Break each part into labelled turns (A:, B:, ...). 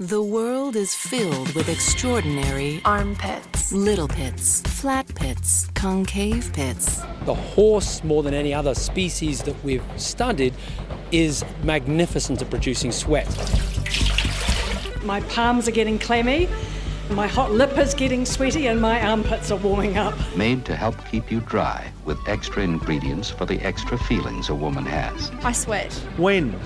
A: The world is filled with extraordinary
B: Armpits.
A: little pits, flat pits, concave pits.
C: The horse, more than any other species that we've studied, is magnificent at producing sweat.
D: My palms are getting clammy, my hot lip is getting sweaty, and my armpits are warming up.
E: Made to help keep you dry with extra ingredients for the extra feelings a woman has.
B: I sweat
F: When?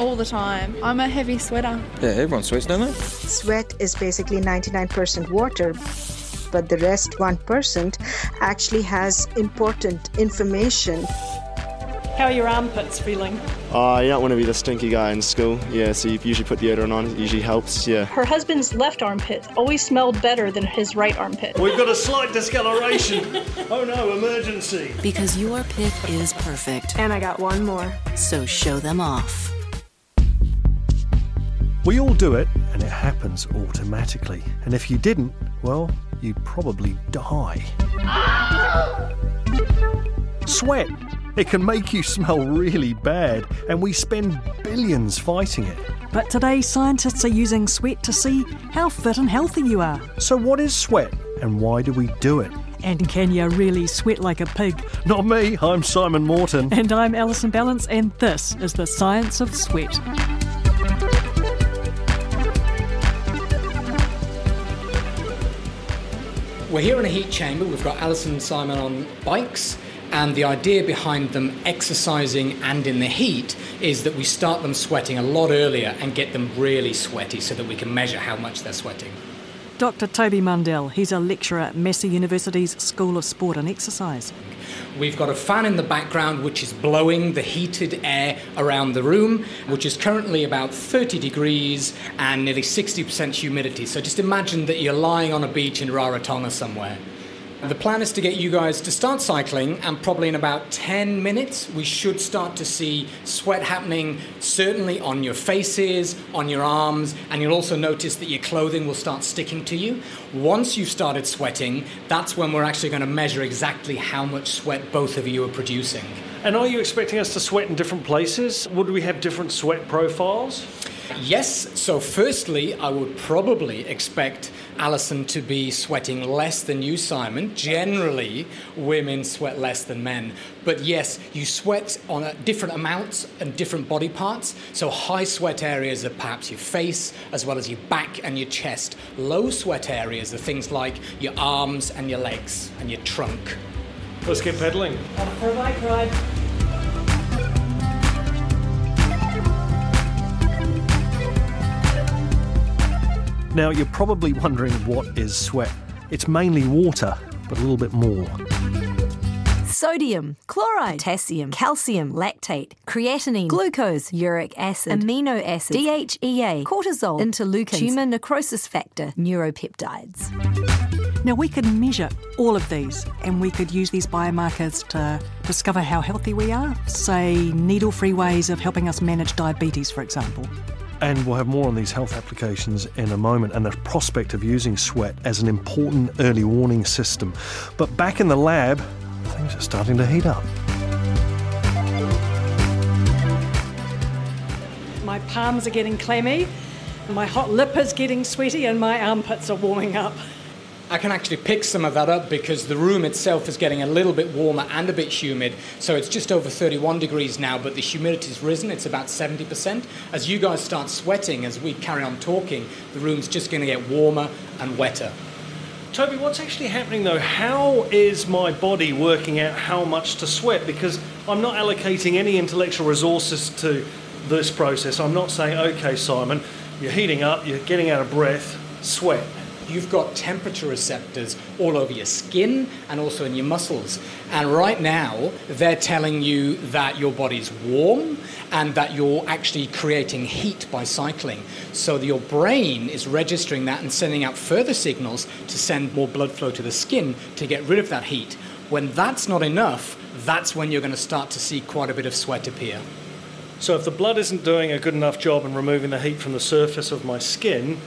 B: All the time. I'm a heavy sweater.
G: Yeah, everyone sweats, don't they?
H: Sweat is basically 99% water, but the rest 1% actually has important information.
D: How are your armpits feeling?
F: Uh, you don't want to be the stinky guy in school. Yeah, so you usually put deodorant on. It usually helps. Yeah.
I: Her husband's left armpit always smelled better than his right armpit.
J: We've got a slight discoloration. oh no, emergency.
A: Because your pit is perfect.
I: And I got one more.
A: So show them off.
K: We all do it, and it happens automatically. And if you didn't, well, you'd probably die. Sweat. It can make you smell really bad, and we spend billions fighting it.
L: But today, scientists are using sweat to see how fit and healthy you are.
K: So, what is sweat, and why do we do it?
L: And can you really sweat like a pig?
K: Not me, I'm Simon Morton.
L: And I'm Alison Ballance, and this is the science of sweat.
C: We're here in a heat chamber. We've got Alison and Simon on bikes. And the idea behind them exercising and in the heat is that we start them sweating a lot earlier and get them really sweaty so that we can measure how much they're sweating.
L: Dr. Toby Mündel, he's a lecturer at Massey University's School of Sport and Exercise.
C: We've got a fan in the background which is blowing the heated air around the room, which is currently about 30 degrees and nearly 60% humidity. So just imagine that you're lying on a beach in Rarotonga somewhere. The plan is to get you guys to start cycling, and probably in about 10 minutes, we should start to see sweat happening, certainly on your faces, on your arms, and you'll also notice that your clothing will start sticking to you. Once you've started sweating, that's when we're actually going to measure exactly how much sweat both of you are producing.
J: And are you expecting us to sweat in different places? Would we have different sweat profiles?
C: Yes, so firstly, I would probably expect Alison to be sweating less than you, Simon. Generally, women sweat less than men. But yes, you sweat on different amounts and different body parts. So high sweat areas are perhaps your face, as well as your back and your chest. Low sweat areas are things like your arms and your legs and your trunk.
J: Let's get pedaling.
D: Off for a bike ride.
K: Now, you're probably wondering what is sweat. It's mainly water, but a little bit more.
M: Sodium, chloride, potassium, calcium, lactate, creatinine, glucose, uric acid, amino acids, DHEA, cortisol, interleukins, tumor necrosis factor, neuropeptides.
L: Now, we could measure all of these, and we could use these biomarkers to discover how healthy we are, say, needle free ways of helping us manage diabetes, for example.
K: And we'll have more on these health applications in a moment and the prospect of using sweat as an important early warning system. But back in the lab, things are starting to heat up.
D: My palms are getting clammy, my hot lip is getting sweaty, and my armpits are warming up.
C: I can actually pick some of that up because the room itself is getting a little bit warmer and a bit humid. So it's just over 31 degrees now, but the humidity's risen. It's about 70%. As you guys start sweating, as we carry on talking, the room's just going to get warmer and wetter.
J: Toby, what's actually happening though? How is my body working out how much to sweat? Because I'm not allocating any intellectual resources to this process. I'm not saying, okay, Simon, you're heating up, you're getting out of breath, sweat.
C: You've got temperature receptors all over your skin and also in your muscles. And right now, they're telling you that your body's warm and that you're actually creating heat by cycling. So your brain is registering that and sending out further signals to send more blood flow to the skin to get rid of that heat. When that's not enough, that's when you're going to start to see quite a bit of sweat appear.
J: So if the blood isn't doing a good enough job in removing the heat from the surface of my skin,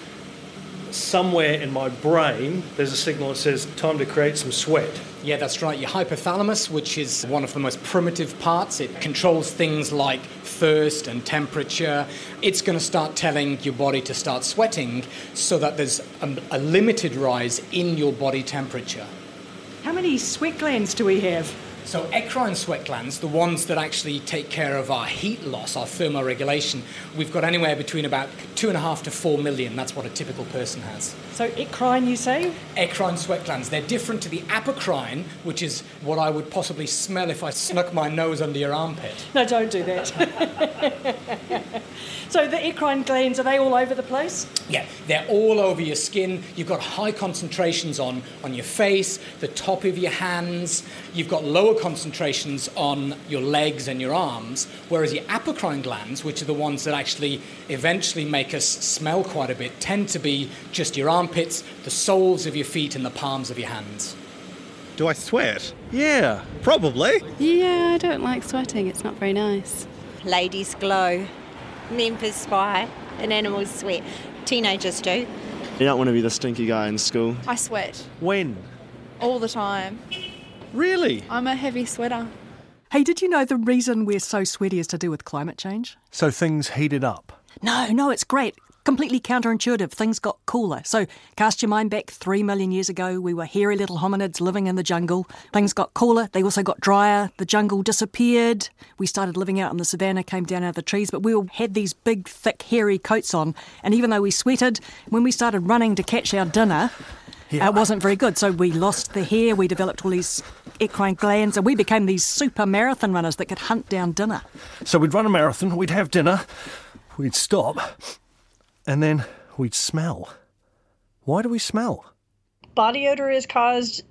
J: somewhere in my brain there's a signal that says time to create some sweat.
C: Yeah, that's right. Your hypothalamus, which is one of the most primitive parts, it controls things like thirst and temperature. It's going to start telling your body to start sweating so that there's a, a limited rise in your body temperature.
D: How many sweat glands do we have?
C: So, eccrine sweat glands, the ones that actually take care of our heat loss, our thermoregulation, we've got anywhere between about two and a half to four million. That's what a typical person has.
D: So, eccrine, you say?
C: Eccrine sweat glands. They're different to the apocrine, which is what I would possibly smell if I snuck my nose under your armpit.
D: No, don't do that. so, the eccrine glands, are they all over the place?
C: Yeah, they're all over your skin. You've got high concentrations on, on your face, the top of your hands. You've got lower concentrations on your legs and your arms, whereas your apocrine glands, which are the ones that actually eventually make us smell quite a bit, tend to be just your armpits, the soles of your feet, and the palms of your hands.
G: Do I sweat?
K: Yeah.
G: Probably.
N: Yeah, I don't like sweating. It's not very nice.
O: Ladies glow, men perspire, and animals sweat. Teenagers do.
F: You don't want to be the stinky guy in school.
B: I sweat
K: When?
B: all the time.
K: Really?
B: I'm a heavy sweater.
L: Hey, did you know the reason we're so sweaty is to do with climate change?
K: So things heated up.
L: No, no, it's great. Completely counterintuitive. Things got cooler. So, cast your mind back three million years ago. We were hairy little hominids living in the jungle. Things got cooler. They also got drier. The jungle disappeared. We started living out in the savannah, came down out of the trees, but we all had these big, thick, hairy coats on. And even though we sweated, when we started running to catch our dinner,
K: Yeah.
L: it wasn't very good. So, we lost the hair. We developed all these eccrine glands, and we became these super marathon runners that could hunt down dinner.
K: So we'd run a marathon, we'd have dinner, we'd stop, and then we'd smell. Why do we smell?
I: Body odor is caused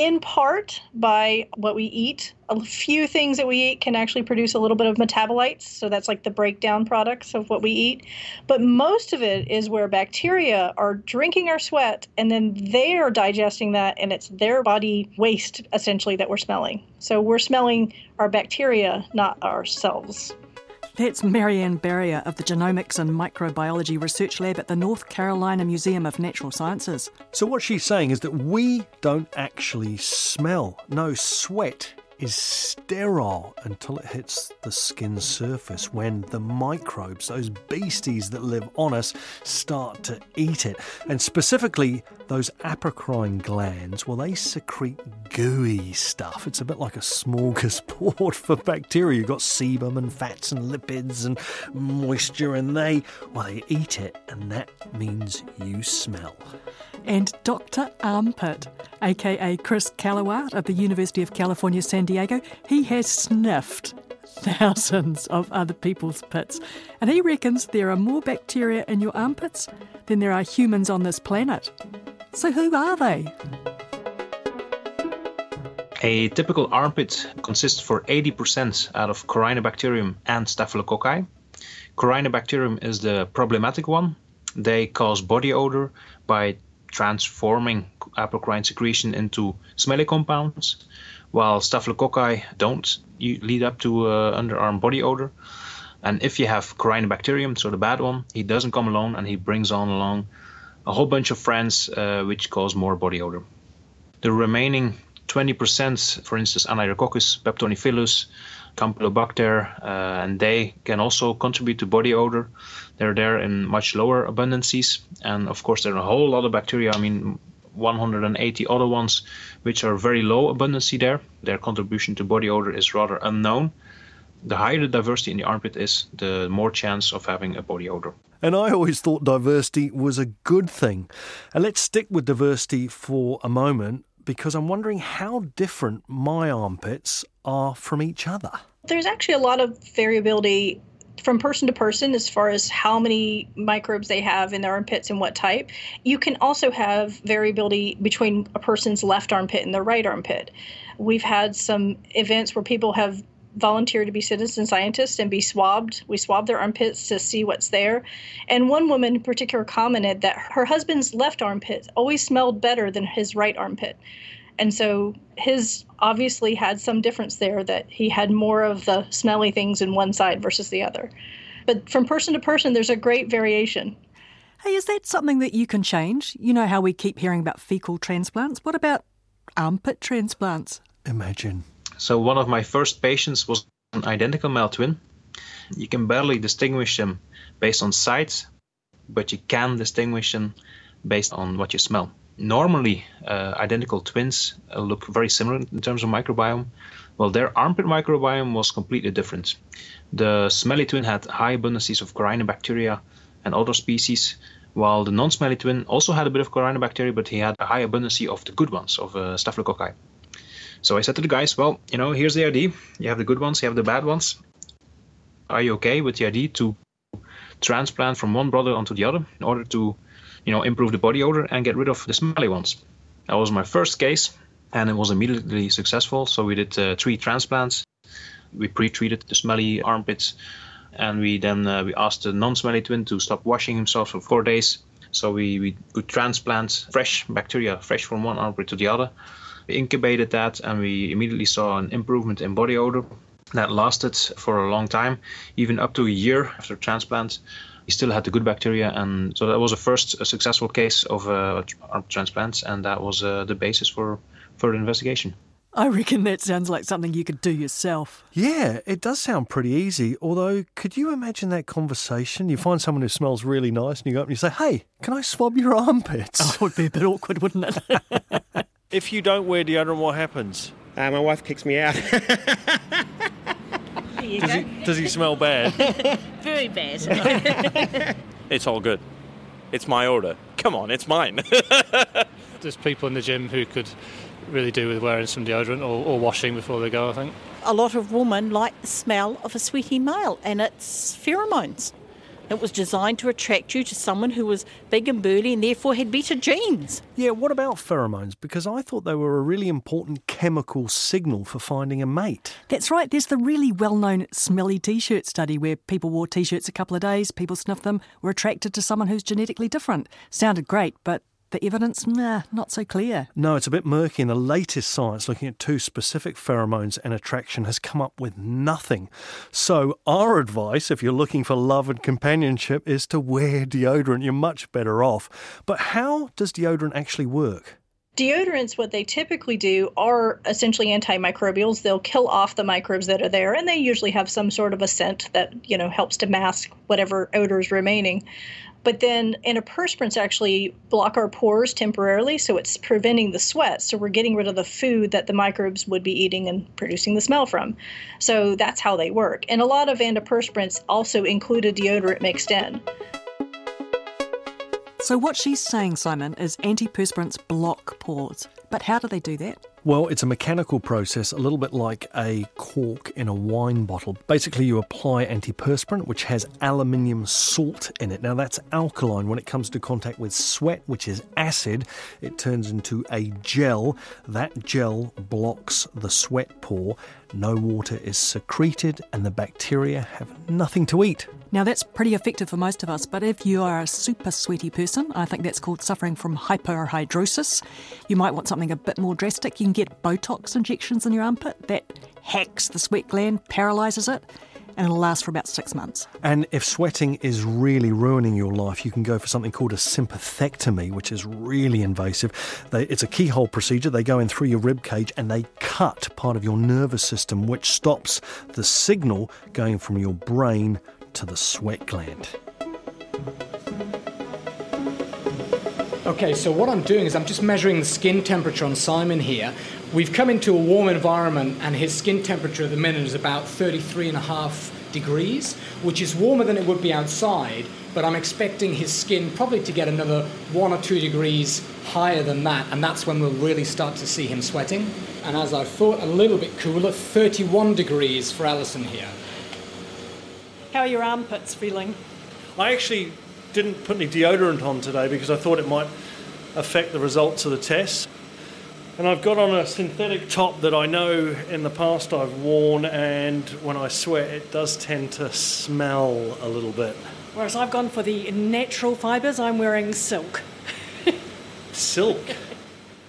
I: in part by what we eat. A few things that we eat can actually produce a little bit of metabolites, so that's like the breakdown products of what we eat. But most of it is where bacteria are drinking our sweat and then they are digesting that, and it's their body waste essentially that we're smelling. So we're smelling our bacteria, not ourselves.
L: That's Marianne Barrier of the Genomics and Microbiology Research Lab at the North Carolina Museum of Natural Sciences.
K: So what she's saying is that we don't actually smell. No, sweat is sterile until it hits the skin surface when the microbes, those beasties that live on us, start to eat it. And specifically, those apocrine glands, well, they secrete gooey stuff. It's a bit like a smorgasbord for bacteria. You've got sebum and fats and lipids and moisture, and they, well, they eat it, and that means you smell.
L: And Dr. Armpit, aka Chris Callewaert of the University of California, San Diego, he has sniffed thousands of other people's pits. And he reckons there are more bacteria in your armpits than there are humans on this planet. So who are they?
P: A typical armpit consists for 80% out of Corynebacterium and Staphylococci. Corynebacterium is the problematic one. They cause body odor by transforming apocrine secretion into smelly compounds, while Staphylococci don't lead up to uh, underarm body odor. And if you have Corynebacterium, so the bad one, he doesn't come alone and he brings on along a whole bunch of friends uh, which cause more body odor. The remaining 20%, for instance, Anaerococcus, Peptoniphilus, Campylobacter, uh, and they can also contribute to body odor. They're there in much lower abundances, and of course, there are a whole lot of bacteria. I mean, 180 other ones which are very low abundancy there. Their contribution to body odor is rather unknown. The higher the diversity in the armpit is, the more chance of having a body odor.
K: And I always thought diversity was a good thing. And let's stick with diversity for a moment because I'm wondering how different my armpits are from each other.
I: There's actually a lot of variability from person to person as far as how many microbes they have in their armpits and what type. You can also have variability between a person's left armpit and their right armpit. We've had some events where people have volunteered to be citizen scientists and be swabbed. We swab their armpits to see what's there. And one woman in particular commented that her husband's left armpit always smelled better than his right armpit. And so his obviously had some difference there that he had more of the smelly things in one side versus the other. But from person to person, there's a great variation.
L: Hey, is that something that you can change? You know how we keep hearing about fecal transplants? What about armpit transplants?
K: Imagine.
P: So one of my first patients was an identical male twin. You can barely distinguish them based on sight, but you can distinguish them based on what you smell. Normally, uh, identical twins uh, look very similar in terms of microbiome. Well, their armpit microbiome was completely different. The smelly twin had high abundances of Corynebacteria and other species, while the non-smelly twin also had a bit of Corynebacteria, but he had a high abundancy of the good ones, of uh, Staphylococci. So I said to the guys, well, you know, here's the idea. You have the good ones, you have the bad ones. Are you okay with the idea to transplant from one brother onto the other in order to you know, improve the body odor and get rid of the smelly ones. That was my first case, and it was immediately successful. So we did uh, three transplants. We pre-treated the smelly armpits, and we then uh, we asked the non-smelly twin to stop washing himself for four days. So we, we could transplant fresh bacteria, fresh from one armpit to the other. We incubated that, and we immediately saw an improvement in body odor that lasted for a long time, even up to a year after transplant he still had the good bacteria, and so that was a first a successful case of uh, arm transplants, and that was uh, the basis for further investigation.
L: I reckon that sounds like something you could do yourself.
K: Yeah, it does sound pretty easy. Although, could you imagine that conversation? You find someone who smells really nice, and you go up and you say, "Hey, can I swab your armpits?"
L: Oh, it would be a bit awkward, wouldn't it?
J: if you don't wear deodorant, what happens?
Q: Uh, my wife kicks me out.
J: does he, does he smell bad?
R: Very bad.
S: it's all good. It's my order. Come on, it's mine.
T: There's people in the gym who could really do with wearing some deodorant or, or washing before they go, I think.
R: A lot of women like the smell of a sweaty male, and it's pheromones. It was designed to attract you to someone who was big and burly and therefore had better genes.
K: Yeah, what about pheromones? Because I thought they were a really important chemical signal for finding a mate.
L: That's right. There's the really well known smelly t shirt study where people wore t shirts a couple of days, people sniffed them, were attracted to someone who's genetically different. Sounded great, but the evidence, nah, not so clear.
K: No, it's a bit murky, and the latest science looking at two specific pheromones and attraction has come up with nothing. So, our advice, if you're looking for love and companionship, is to wear deodorant. You're much better off. But how does deodorant actually work?
I: Deodorants, what they typically do are essentially antimicrobials. They'll kill off the microbes that are there, and they usually have some sort of a scent that you know helps to mask whatever odor is remaining. But then antiperspirants actually block our pores temporarily, so it's preventing the sweat. So we're getting rid of the food that the microbes would be eating and producing the smell from. So that's how they work. And a lot of antiperspirants also include a deodorant mixed in.
L: So, what she's saying, Simon, is antiperspirants block pores. But how do they do that?
K: Well, it's a mechanical process, a little bit like a cork in a wine bottle. Basically, you apply antiperspirant, which has aluminium salt in it. Now, that's alkaline. When it comes to contact with sweat, which is acid, it turns into a gel. That gel blocks the sweat pore. No water is secreted, and the bacteria have nothing to eat.
L: Now, that's pretty effective for most of us, but if you are a super sweaty person, I think that's called suffering from hyperhidrosis, you might want something a bit more drastic. You can get Botox injections in your armpit. That hacks the sweat gland, paralyses it, and it'll last for about six months.
K: And if sweating is really ruining your life, you can go for something called a sympathectomy, which is really invasive. They, it's a keyhole procedure. They go in through your rib cage and they cut part of your nervous system, which stops the signal going from your brain to the sweat gland.
C: Okay, so what I'm doing is I'm just measuring the skin temperature on Simon here. We've come into a warm environment, and his skin temperature at the minute is about 33 and a half degrees, which is warmer than it would be outside. But I'm expecting his skin probably to get another one or two degrees higher than that, and that's when we'll really start to see him sweating. And as I thought, a little bit cooler, 31 degrees for Alison here.
D: How are your armpits feeling?
J: I actually didn't put any deodorant on today because I thought it might affect the results of the test. And I've got on a synthetic top that I know in the past I've worn, and when I sweat, it does tend to smell a little bit.
D: Whereas I've gone for the natural fibres, I'm wearing silk.
J: Silk?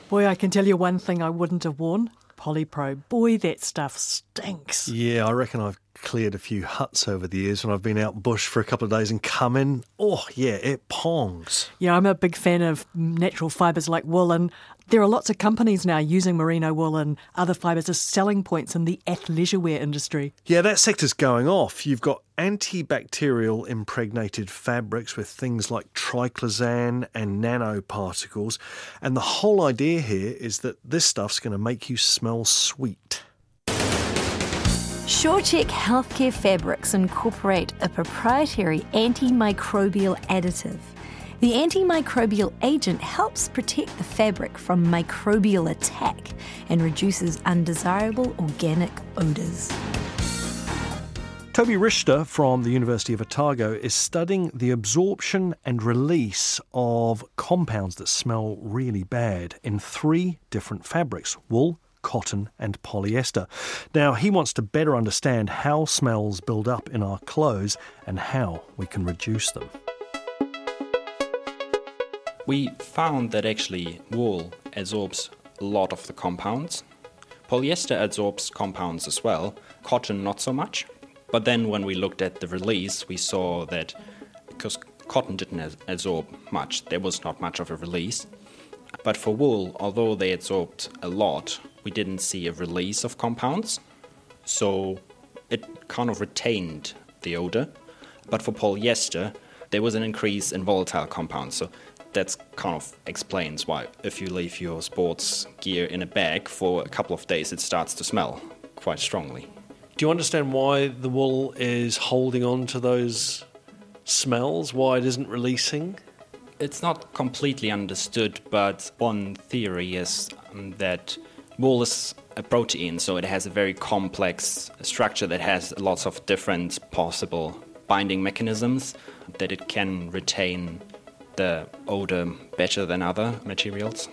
L: Boy, I can tell you one thing I wouldn't have worn Polypro. Boy, that stuff stinks.
K: Yeah, I reckon I've cleared a few huts over the years when I've been out bush for a couple of days and come in. Oh, yeah, it pongs.
L: Yeah, I'm a big fan of natural fibres like wool, and there are lots of companies now using merino wool and other fibres as selling points in the athleisure wear industry.
K: Yeah, that sector's going off. You've got antibacterial impregnated fabrics with things like triclosan and nanoparticles, and the whole idea here is that this stuff's going to make you smell sweet.
M: SureCheck healthcare fabrics incorporate a proprietary antimicrobial additive. The antimicrobial agent helps protect the fabric from microbial attack and reduces undesirable organic odours.
K: Toby Richter from the University of Otago is studying the absorption and release of compounds that smell really bad in three different fabrics wool, cotton, and polyester. Now, he wants to better understand how smells build up in our clothes and how we can reduce them.
U: We found that actually wool absorbs a lot of the compounds. Polyester absorbs compounds as well, cotton not so much. But then when we looked at the release, we saw that because cotton didn't absorb much, there was not much of a release. But for wool, although they absorbed a lot, we didn't see a release of compounds. So it kind of retained the odor. But for polyester, there was an increase in volatile compounds. So that kind of explains why if you leave your sports gear in a bag for a couple of days, it starts to smell quite strongly.
J: Do you understand why the wool is holding on to those smells? Why it isn't releasing?
U: It's not completely understood, but one theory is um, that wool is a protein, so it has a very complex structure that has lots of different possible binding mechanisms that it can retain the odor better than other materials.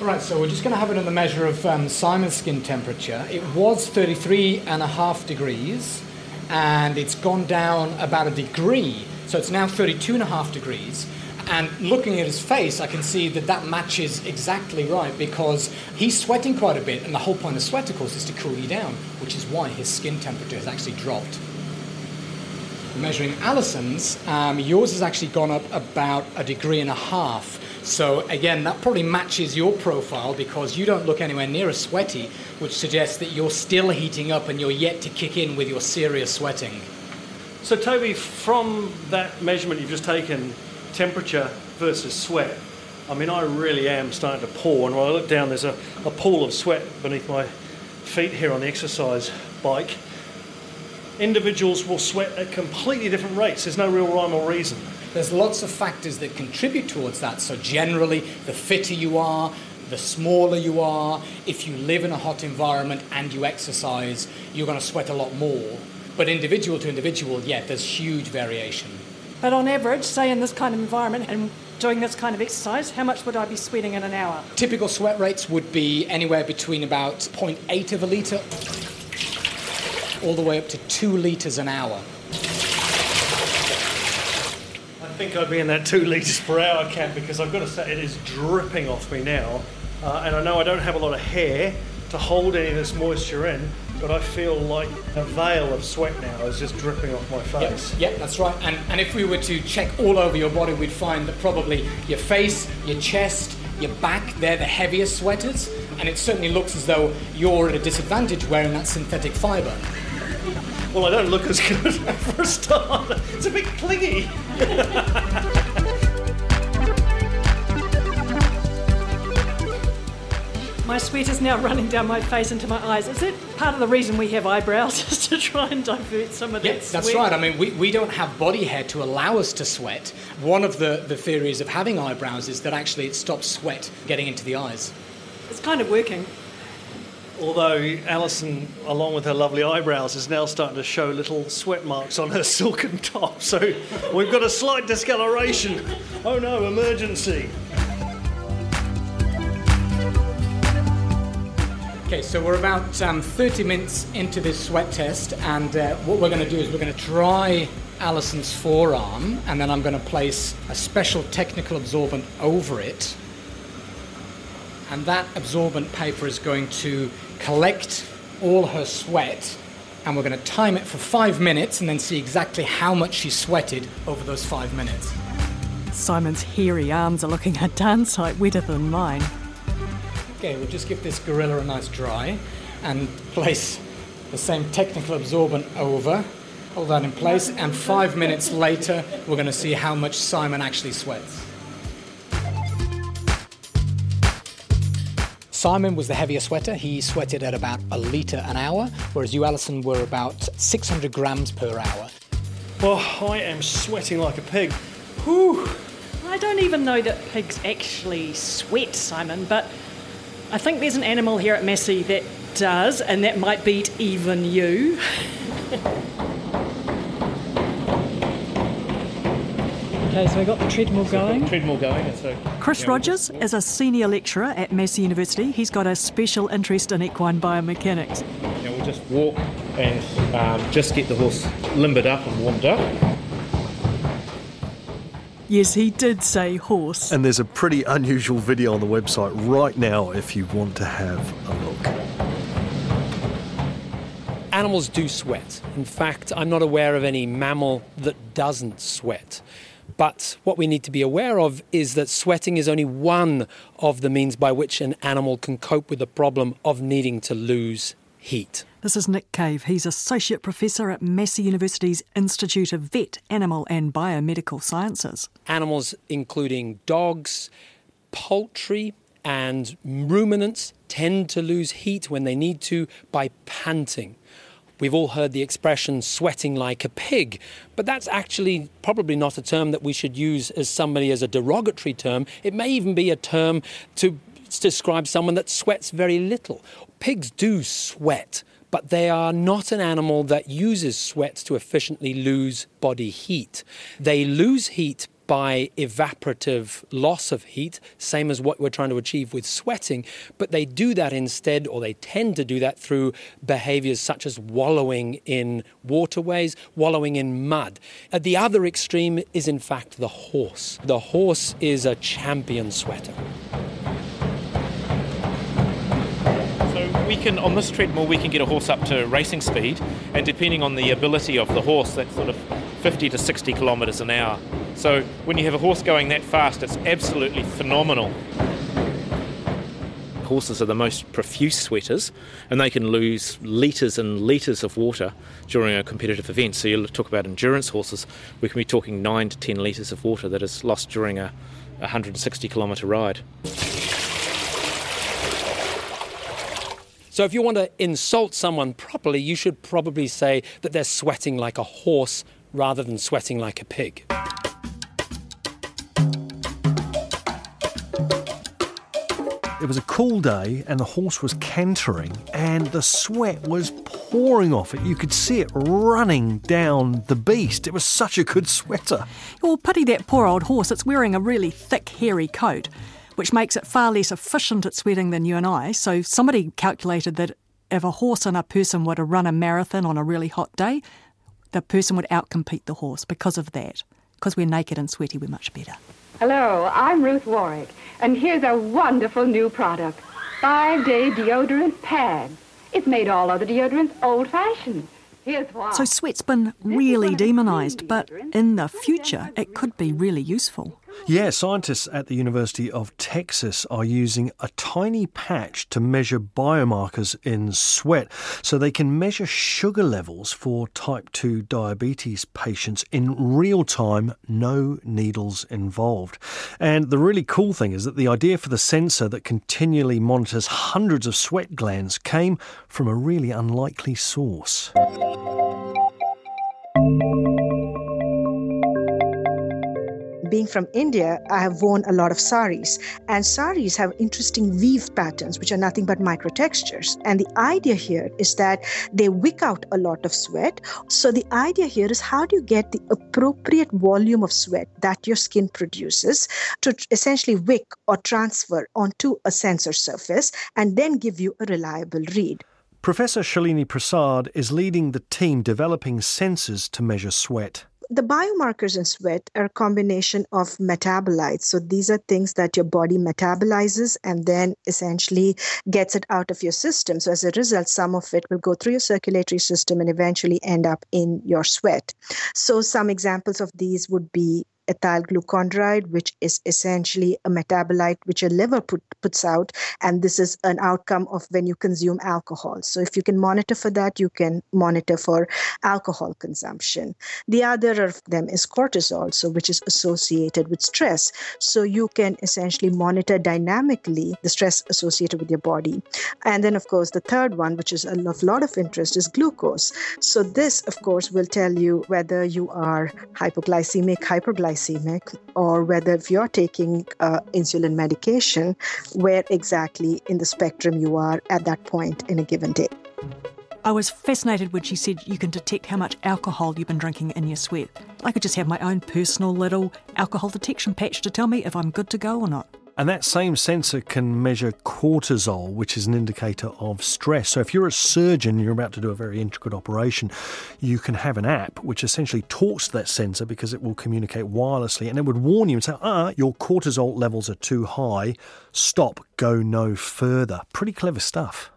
C: All right, so we're just going to have another measure of um, Simon's skin temperature. It was 33 and a half degrees, and it's gone down about a degree. So it's now 32 and a half degrees. And looking at his face, I can see that that matches exactly right because he's sweating quite a bit, and the whole point of sweat, of course, is to cool you down, which is why his skin temperature has actually dropped. Measuring Alison's, um, yours has actually gone up about a degree and a half. So again, that probably matches your profile because you don't look anywhere near as sweaty, which suggests that you're still heating up and you're yet to kick in with your serious sweating.
J: So, Toby, from that measurement you've just taken, temperature versus sweat, I mean, I really am starting to pour. And when I look down, there's a, a pool of sweat beneath my feet here on the exercise bike. Individuals will sweat at completely different rates. There's no real rhyme or reason.
C: There's lots of factors that contribute towards that. So, generally, the fitter you are, the smaller you are, if you live in a hot environment and you exercise, you're going to sweat a lot more. But individual to individual, yeah, there's huge variation.
D: But on average, say in this kind of environment and doing this kind of exercise, how much would I be sweating in an hour?
C: Typical sweat rates would be anywhere between about 0.8 of a litre all the way up to 2 litres an hour.
J: I think I'd be in that two litres per hour camp because I've got to say it is dripping off me now. Uh, and I know I don't have a lot of hair to hold any of this moisture in, but I feel like a veil of sweat now is just dripping off my face.
C: Yep, yep, that's right. And, and if we were to check all over your body, we'd find that probably your face, your chest, your back, they're the heaviest sweaters. And it certainly looks as though you're at a disadvantage wearing that synthetic fibre.
J: Well, I don't look as good for a start. It's a bit clingy.
D: My sweat is now running down my face into my eyes. Is it part of the reason we have eyebrows is to try and divert some of that
C: yeah,
D: sweat?
C: that's right. I mean, we, we don't have body hair to allow us to sweat. One of the, the theories of having eyebrows is that actually it stops sweat getting into the eyes.
D: It's kind of working.
J: Although Alison, along with her lovely eyebrows, is now starting to show little sweat marks on her silken top. So we've got a slight discoloration. Oh no, emergency.
C: Okay, so we're about um, 30 minutes into this sweat test, and uh, what we're going to do is we're going to dry Alison's forearm, and then I'm going to place a special technical absorbent over it. And that absorbent paper is going to collect all her sweat, and we're going to time it for five minutes and then see exactly how much she sweated over those five minutes.
L: Simon's hairy arms are looking a darn sight wetter than mine.
C: Okay, we'll just give this gorilla a nice dry and place the same technical absorbent over. Hold that in place, and five minutes later, we're going to see how much Simon actually sweats. Simon was the heavier sweater. He sweated at about a litre an hour, whereas you, Alison, were about 600 grams per hour.
J: Well, I am sweating like a pig. Whew.
D: I don't even know that pigs actually sweat, Simon, but I think there's an animal here at Massey that does, and that might beat even you. okay, so I got the treadmill going.
T: treadmill going. So,
L: Chris Rogers is a senior lecturer at Massey University. He's got a special interest in equine biomechanics.
T: Yeah, we'll just walk and um, just get the horse limbered up and warmed up.
L: Yes, he did say horse.
K: And there's a pretty unusual video on the website right now if you want to have a look.
V: Animals do sweat. In fact, I'm not aware of any mammal that doesn't sweat. But what we need to be aware of is that sweating is only one of the means by which an animal can cope with the problem of needing to lose heat.
L: This is Nick Cave. He's Associate Professor at Massey University's Institute of Vet, Animal and Biomedical Sciences.
V: Animals, including dogs, poultry, and ruminants, tend to lose heat when they need to by panting. We've all heard the expression sweating like a pig, but that's actually probably not a term that we should use as somebody as a derogatory term. It may even be a term to describe someone that sweats very little. Pigs do sweat, but they are not an animal that uses sweat to efficiently lose body heat. They lose heat by evaporative loss of heat, same as what we're trying to achieve with sweating, but they do that instead, or they tend to do that through behaviors such as wallowing in waterways, wallowing in mud. At the other extreme is, in fact, the horse. The horse is a champion sweater.
S: We can on this treadmill we can get a horse up to racing speed and depending on the ability of the horse that's sort of 50 to 60 kilometres an hour. So when you have a horse going that fast it's absolutely phenomenal. Horses are the most profuse sweaters and they can lose litres and litres of water during a competitive event. So you talk about endurance horses. We can be talking 9 to 10 litres of water that is lost during a 160 kilometre ride
V: So if you want to insult someone properly, you should probably say that they're sweating like a horse rather than sweating like a pig.
K: It was a cool day and the horse was cantering and the sweat was pouring off it. You could see it running down the beast. It was such a good sweater.
L: Well, pity that poor old horse. It's wearing a really thick, hairy coat, which makes it far less efficient at sweating than you and I. So somebody calculated that if a horse and a person were to run a marathon on a really hot day, the person would outcompete the horse because of that. Because we're naked and sweaty, we're much better.
Q: Hello, I'm Ruth Warwick, and here's a wonderful new product five day deodorant pad. It's made all other deodorants old fashioned. Here's why.
L: So sweat's been really demonised, but in the future, it could be really useful.
K: Yeah, scientists at the University of Texas are using a tiny patch to measure biomarkers in sweat so they can measure sugar levels for type 2 diabetes patients in real time, no needles involved. And the really cool thing is that the idea for the sensor that continually monitors hundreds of sweat glands came from a really unlikely source.
W: Being from India, I have worn a lot of saris, and saris have interesting weave patterns, which are nothing but microtextures. And the idea here is that they wick out a lot of sweat. So the idea here is how do you get the appropriate volume of sweat that your skin produces to essentially wick or transfer onto a sensor surface and then give you a reliable read.
K: Professor Shalini Prasad is leading the team developing sensors to measure sweat
W: the biomarkers in sweat are a combination of metabolites. So these are things that your body metabolizes and then essentially gets it out of your system. So as a result, some of it will go through your circulatory system and eventually end up in your sweat. So some examples of these would be ethyl which is essentially a metabolite which your liver put, puts out. And this is an outcome of when you consume alcohol. So if you can monitor for that, you can monitor for alcohol consumption. The other of them is cortisol, so which is associated with stress. So you can essentially monitor dynamically the stress associated with your body. And then, of course, the third one, which is a lot of interest, is glucose. So this, of course, will tell you whether you are hypoglycemic, hyperglycemic glycemic or whether if you're taking uh, insulin medication, where exactly in the spectrum you are at that point in a given day.
L: I was fascinated when she said you can detect how much alcohol you've been drinking in your sweat. I could just have my own personal little alcohol detection patch to tell me if I'm good to go or not.
K: And that same sensor can measure cortisol, which is an indicator of stress. So if you're a surgeon, and you're about to do a very intricate operation, you can have an app which essentially talks to that sensor because it will communicate wirelessly and it would warn you and say, ah, your cortisol levels are too high. Stop, go no further. Pretty clever stuff.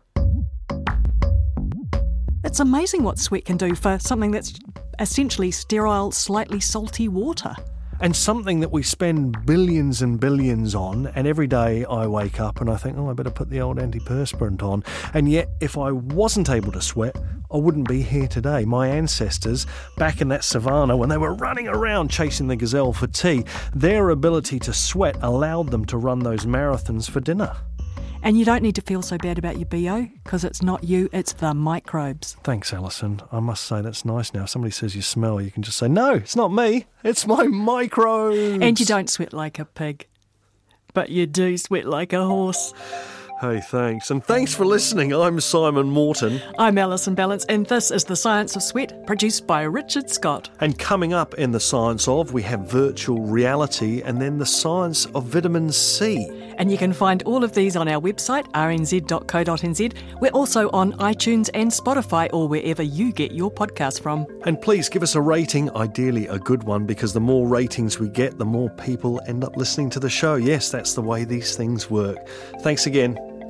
L: It's amazing what sweat can do for something that's essentially sterile, slightly salty water
K: and something that we spend billions and billions on. And every day I wake up and I think, oh, I better put the old antiperspirant on. And yet, if I wasn't able to sweat, I wouldn't be here today. My ancestors, back in that savannah when they were running around chasing the gazelle for tea, their ability to sweat allowed them to run those marathons for dinner.
L: And you don't need to feel so bad about your BO because it's not you, it's the microbes.
K: Thanks, Alison. I must say that's nice now. If somebody says you smell, you can just say, no, it's not me, it's my microbes.
L: And you don't sweat like a pig, but you do sweat like a horse.
K: Hey, thanks. And thanks for listening. I'm Simon Morton.
L: I'm Alison Ballance, and this is The Science of Sweat, produced by Richard Scott.
K: And coming up in The Science of, we have virtual reality and then the science of vitamin C.
L: And you can find all of these on our website, rnz.co.nz. We're also on iTunes and Spotify or wherever you get your podcast from.
K: And please give us a rating, ideally a good one, because the more ratings we get, the more people end up listening to the show. Yes, that's the way these things work. Thanks again.